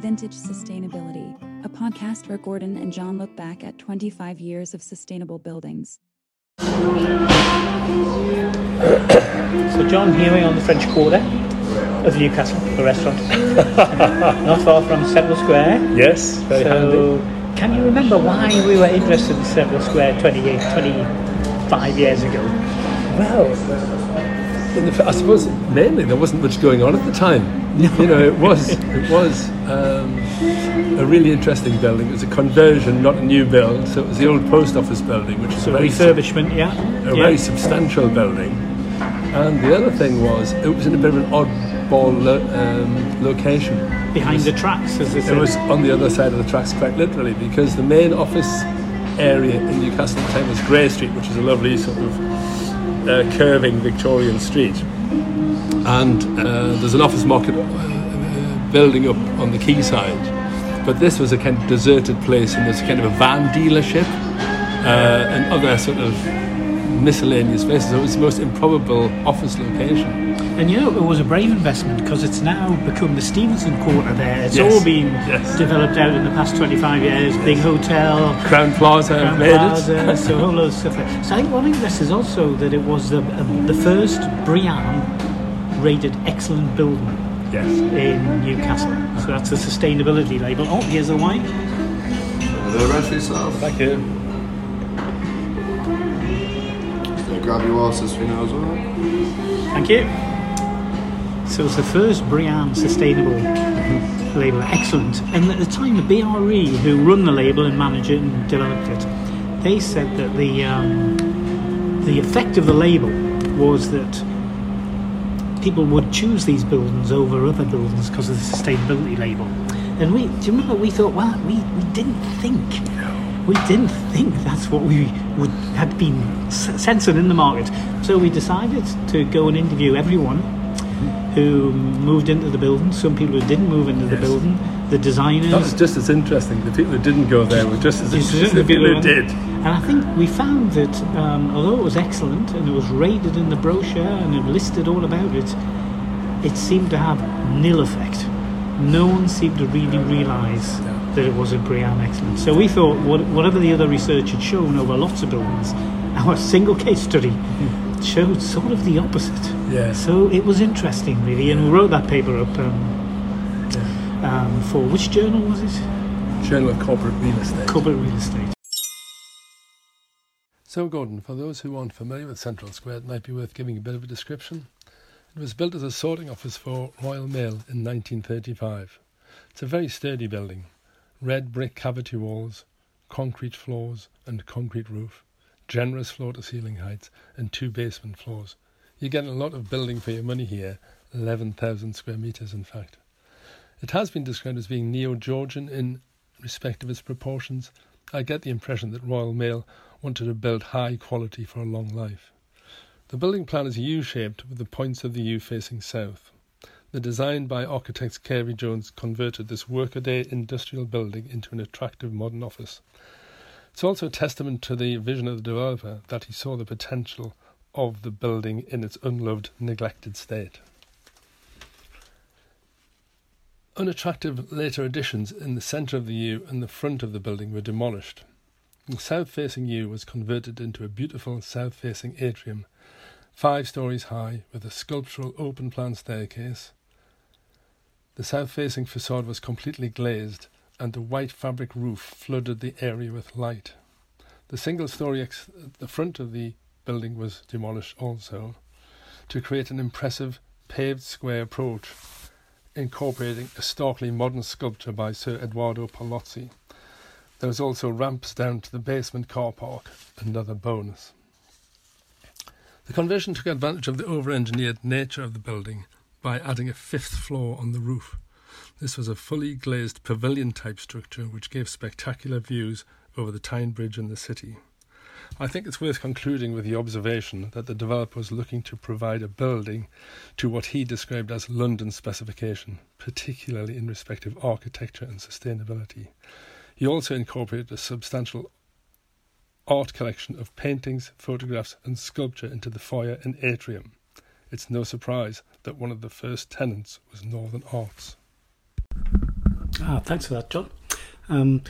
Vintage Sustainability, a podcast where Gordon and John look back at 25 years of sustainable buildings. So, John, here we are on the French Quarter of Newcastle, the restaurant. Not far from Central Square. Yes, very so, handy. can you remember why we were interested in Central Square 28, 25 years ago? Well, in the, I suppose mainly there wasn't much going on at the time. You know, it was it was um, a really interesting building. It was a conversion, not a new build. So it was the old post office building, which is So, a very refurbishment, yeah. a yeah. very substantial building. And the other thing was, it was in a bit of an oddball lo- um, location. Behind the tracks, as they It was on the other side of the tracks, quite literally, because the main office area in Newcastle at the time was Grey Street, which is a lovely sort of uh, curving Victorian street. And uh, there's an office market uh, building up on the quayside. But this was a kind of deserted place, and there's kind of a van dealership uh, and other sort of miscellaneous places. So it was the most improbable office location. And you know, it was a brave investment because it's now become the Stephenson Quarter there. It's Yes, all been yes. developed out in the past 25 years. Big hotel, Crowne Plaza Crown made Plaza, it. so a whole lot of stuff there. So I think one of this is also that it was the, um, the first BREEAM rated excellent building yes. in Newcastle. So that's a sustainability label. Oh, here's the wine. The rest for yourself. Thank you. Gonna grab your horses for now as well. Thank you. So it's the first BREEAM sustainable label, excellent. And at the time, the BRE, who run the label and manage it and developed it, they said that the um, the effect of the label was that people would choose these buildings over other buildings because of the sustainability label. And we, do you remember, we thought, well, we, we didn't think, we didn't think that's what we would had been censored in the market. So we decided to go and interview everyone who moved into the building, some people who didn't move into the Yes. building, the designers, That was just as interesting. The people who didn't go there were just as interesting as the people who did. And I think we found that um, although it was excellent and it was rated in the brochure and it listed all about it, it seemed to have nil effect. No one seemed to really realise that it was a BREEAM excellent. So we thought what, whatever the other research had shown over lots of buildings, our single case study showed sort of the opposite. Yeah. So it was interesting, really, and we wrote that paper up um, um, for which journal was it? Journal of Corporate Real Estate. Corporate Real Estate. So, Gordon, for those who aren't familiar with Central Square, it might be worth giving a bit of a description. It was built as a sorting office for Royal Mail in 1935. It's a very sturdy building. Red brick cavity walls, concrete floors and concrete roof, generous floor to ceiling heights and two basement floors. You get a lot of building for your money here, 11,000 square metres in fact. It has been described as being neo-Georgian in respect of its proportions. I get the impression that Royal Mail wanted to build high quality for a long life. The building plan is U-shaped with the points of the U facing south. The design by architects Carey Jones converted this workaday industrial building into an attractive modern office. It's also a testament to the vision of the developer that he saw the potential of the building in its unloved, neglected state. Unattractive later additions in the centre of the U and the front of the building were demolished. The south facing U was converted into a beautiful south facing atrium, five stories high, with a sculptural open plan staircase. The south facing facade was completely glazed, and the white fabric roof flooded the area with light. The single story ex- the front of the building was demolished also to create an impressive paved square approach, incorporating a starkly modern sculpture by Sir Eduardo Paolozzi. There was also ramps down to the basement car park, another bonus. The conversion took advantage of the over engineered nature of the building by adding a fifth floor on the roof. This was a fully glazed pavilion type structure which gave spectacular views over the Tyne Bridge and the city. I think it's worth concluding with the observation that the developer was looking to provide a building to what he described as London specification, particularly in respect of architecture and sustainability. He also incorporated a substantial art collection of paintings, photographs, and sculpture into the foyer and atrium. It's no surprise that one of the first tenants was Northern Arts. Ah, thanks for that, John. Um,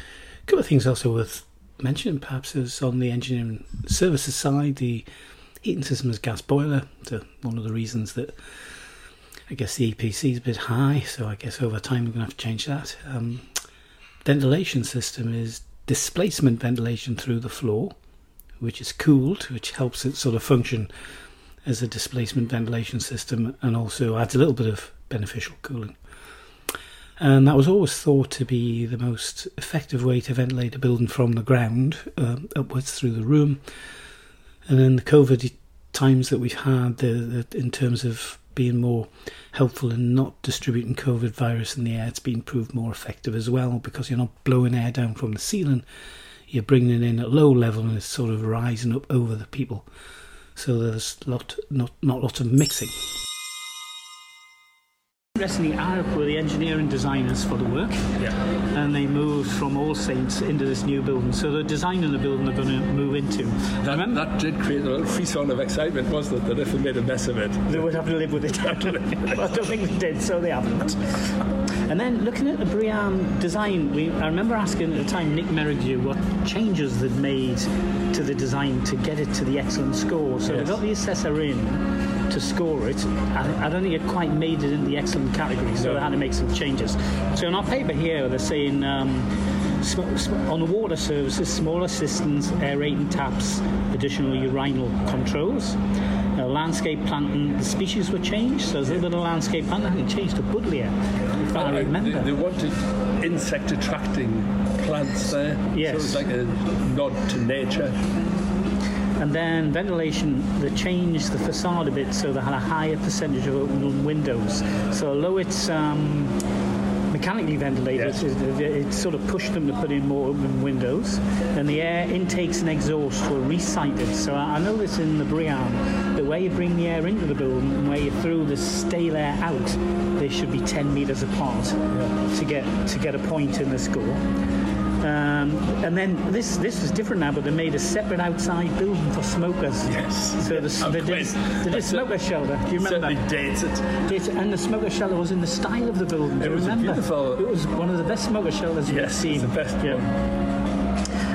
a couple of things also worth mentioning, perhaps, is on the engineering services side, the heating system is gas boiler. So one of the reasons that I guess the EPC is a bit high, so I guess over time we're going to have to change that. Um, ventilation system is displacement ventilation through the floor, which is cooled, which helps it sort of function as a displacement ventilation system and also adds a little bit of beneficial cooling. And that was always thought to be the most effective way to ventilate a building from the ground um, upwards through the room. And then the COVID times that we've had, the, the, in terms of being more helpful in not distributing COVID virus in the air, it's been proved more effective as well because you're not blowing air down from the ceiling, you're bringing it in at low level and it's sort of rising up over the people. So there's lot, not not lot of mixing. Interestingly, Arup were the engineering designers for the work, Yeah. and they moved from All Saints into this new building. So they're designing the building they're going to move into. That, Remember, that did create a little frisson of excitement, wasn't it? That if we made a mess of it. they would have to live with it. I don't think they did, so they haven't. And then looking at the BREEAM design, we, I remember asking at the time Nick Merridew what changes they'd made to the design to get it to the excellent score. So Yes. they got the assessor in to score it. I, I don't think it quite made it in the excellent category, so No. they had to make some changes. So in our paper here, they're saying um, on the water services, smaller cisterns, aerating taps, additional urinal controls. Uh, landscape planting, the species were changed, so there's a little bit of landscape planting. I think it changed to Buddleia, if I remember. They, they wanted insect attracting plants there. Yes. So it's like a nod to nature. And then ventilation, they changed the facade a bit so they had a higher percentage of open windows. So although it's um, mechanically ventilated, Yes. it, it sort of pushed them to put in more open windows. And the air intakes and exhausts were recited. So I, I know this in the BREEAM, that where you bring the air into the building and where you throw the stale air out, they should be 10 metres apart to get to get a point in the score. Um, and then this this is different now, but they made a separate outside building for smokers. Yes. So the, I'm they, did, quite- they did smoker shelter. Do you remember? Certainly dates it. Did- and the smoker shelter was in the style of the building. Do It was remember? beautiful- It was one of the best smoker shelters you've Yes, seen. it's the best Yeah. one.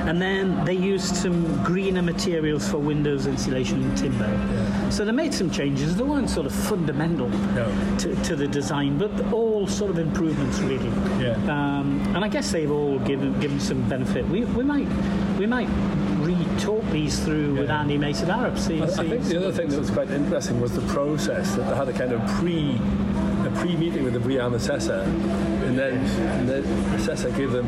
And then they used some greener materials for windows insulation and timber. So they made some changes. They weren't sort of fundamental No. to, to the design, but all sort of improvements really. Yeah. Um, and I guess they've all given given some benefit. We, we might we might re-talk these through with Yeah. Andy Mason Arup. See, I, I think the other thing that was quite interesting was the process that they had a kind of pre a pre-meeting with the BREEAM assessor and then and the assessor gave them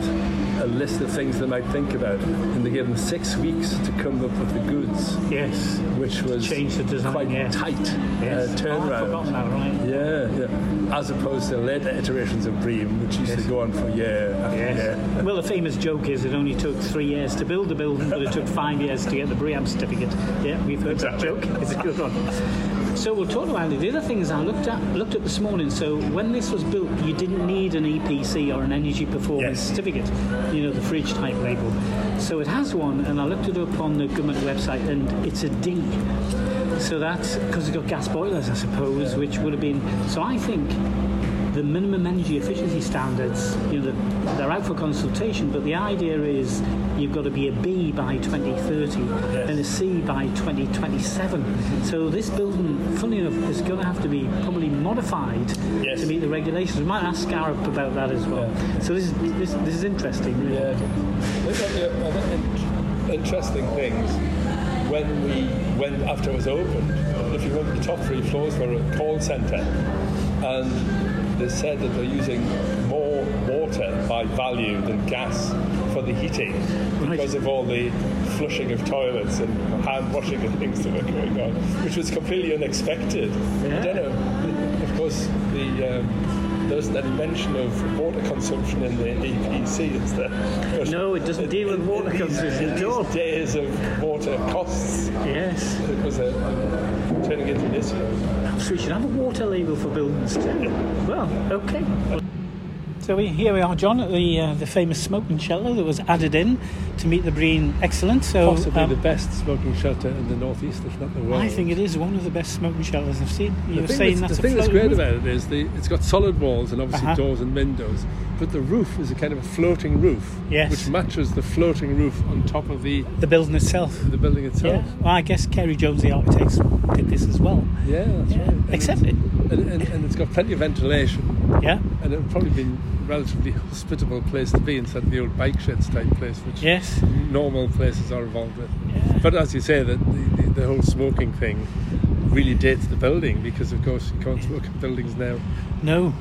a list of things they might think about and they gave them six weeks to come up with the goods yes. which was Change the design, quite tight Yes. uh, Oh, I've turnaround forgotten that, right? yeah, yeah. As opposed to later iterations of BREEAM, which used Yes. to go on for year after Yes. year. Well, the famous joke is it only took three years to build the building, but it took five years to get the BREEAM certificate. Yeah, we've heard that joke. It's a good one. So we'll talk about it. The other things I looked at looked at this morning. So when this was built, you didn't need an EPC or an energy performance Yes. certificate. You know, the fridge type label. So it has one, and I looked it up on the government website, and it's a D. So that's because it's got gas boilers, I suppose, which would have been. So I think the minimum energy efficiency standards, you know, they're out for consultation, but the idea is you've got to be a B by 2030 and a C by 2027. So this building, funny enough, is going to have to be probably modified Yes. to meet the regulations. We might ask Arup about that as well. So this is this, this is interesting. Really. Yeah. Uh, other, other interesting things. When we went after it was opened, if you remember, the top three floors were a call centre, and they said that they're using more water by value than gas for the heating because of all the flushing of toilets and hand washing and things that were going on, which was completely unexpected. Yeah. I don't know. Of course, the um, there isn't any mention of water consumption in the EPC, is there? No, it doesn't deal with water these- consumption at all. days of water costs, Yes. it was a, a turning into issue. So we should have a water label for buildings too. Well, okay. So we, here we are, John, at the uh, the famous smoking shelter that was added in to meet the BREEAM Excellent. So Possibly um, the best smoking shelter in the northeast, if not the world. I think it is one of the best smoking shelters I've seen. You The were saying that's, that's the a thing that's great roof. about it is the, it's got solid walls and obviously Uh-huh. doors and windows, but the roof is a kind of a floating roof, Yes. which matches the floating roof on top of the the building itself. the building itself. Yeah, well, I guess Carey Jones, the architects, did this as well. Yeah, that's Yeah. right. And Except it, and, and, and it's got plenty of ventilation, yeah, and it would probably be a relatively hospitable place to be instead of the old bike sheds type place, which yes, normal places are involved with. yeah. But as you say, that the, the, the whole smoking thing really dates the building because, of course, you can't smoke in buildings now. No,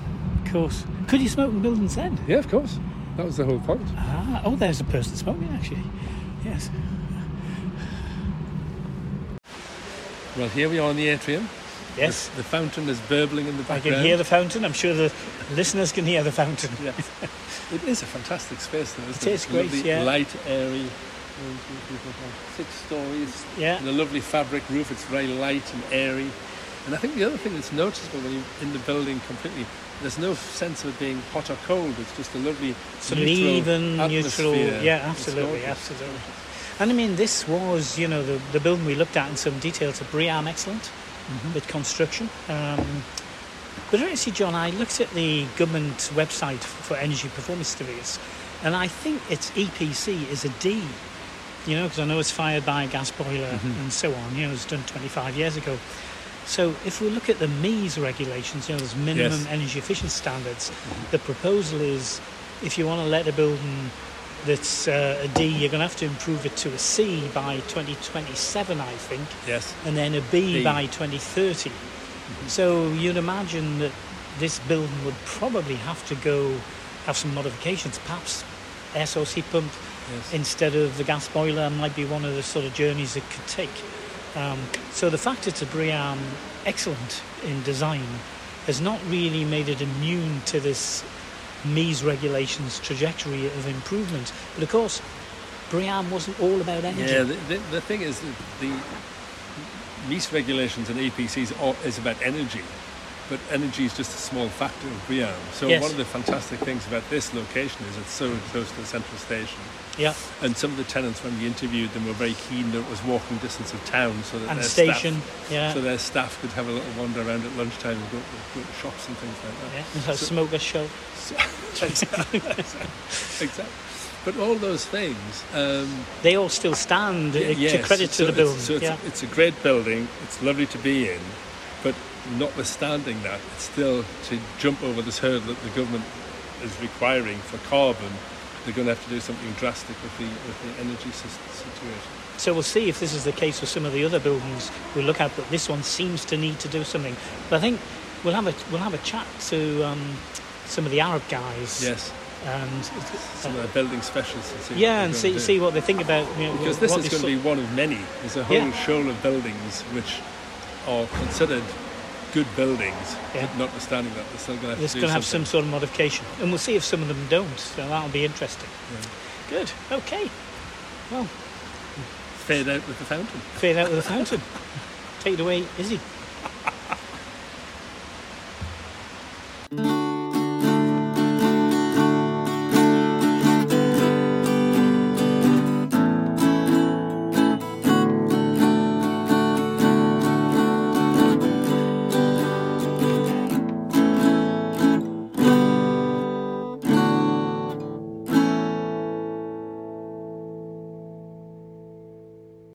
of course. Could you smoke in buildings then? Yeah, of course. That was the whole point. Ah, oh, there's a person smoking actually. Yes. Well, here we are in the atrium. Yes. The, the fountain is burbling in the background. I can hear the fountain. I'm sure the listeners can hear the fountain. Yes. it is a fantastic space, though, isn't It it? is great, Lovely, yeah. Light, airy. Six stories. Yeah. And a lovely fabric roof. It's very light and airy. And I think the other thing that's noticeable when you're in the building completely, there's no sense of it being hot or cold. It's just a lovely of neutral even, neutral. atmosphere. Yeah, absolutely, absolutely. And I mean, this was, you know, the, the building we looked at in some detail. It's a BREEAM Excellent Mm-hmm. with construction. Um, but actually, John, I looked at the government website for energy performance certificates, and I think its EPC is a D. You know, because I know it's fired by a gas boiler mm-hmm. and so on. You know, it was done 25 years ago. So if we look at the MEES regulations, you know, there's minimum Yes. energy efficiency standards. Mm-hmm. The proposal is if you want to let a building that's uh, a D, you're going to have to improve it to a C by 2027, I think, Yes. and then a B, B. by 2030. So you'd imagine that this building would probably have to go have some modifications, perhaps source pump Yes. instead of the gas boiler might be one of the sort of journeys it could take. Um, so the fact it's a BREEAM excellent in design has not really made it immune to this MEES regulations trajectory of improvement. But of course, BREEAM wasn't all about energy. Yeah, the, the, the thing is the MEES regulations and EPCs are, is about energy, but energy is just a small factor of BREEAM. So Yes. one of the fantastic things about this location is it's so close to the central station. Yeah, And some of the tenants, when we interviewed them, were very keen that it was walking distance of town, so that and their station. staff, yeah, so their staff could have a little wander around at lunchtime and go, go to shops and things like yeah. that. A So- smoker show. exactly. exactly. But all those things. Um, They all still stand Yes, to credit so to the it's- building. So it's, yeah. it's a great building. It's lovely to be in, but notwithstanding that, it's still to jump over this hurdle that the government is requiring for carbon. They're going to have to do something drastic with the with the energy situation. So we'll see if this is the case with some of the other buildings we look at, but this one seems to need to do something. But I think we'll have a we'll have a chat to um, some of the Arup guys. Yes, And some of the building specialists. And yeah, and see see what they think about you know, because this is going to be one of many. There's a whole Yeah. shoal of buildings which are considered good buildings, Yeah. notwithstanding that, they're still going to have It's to going to have some sort of modification, and we'll see if some of them don't. So that'll be interesting. Good. Okay. Well, Fade out with the fountain. fade out with the fountain. Take it away, Izzy.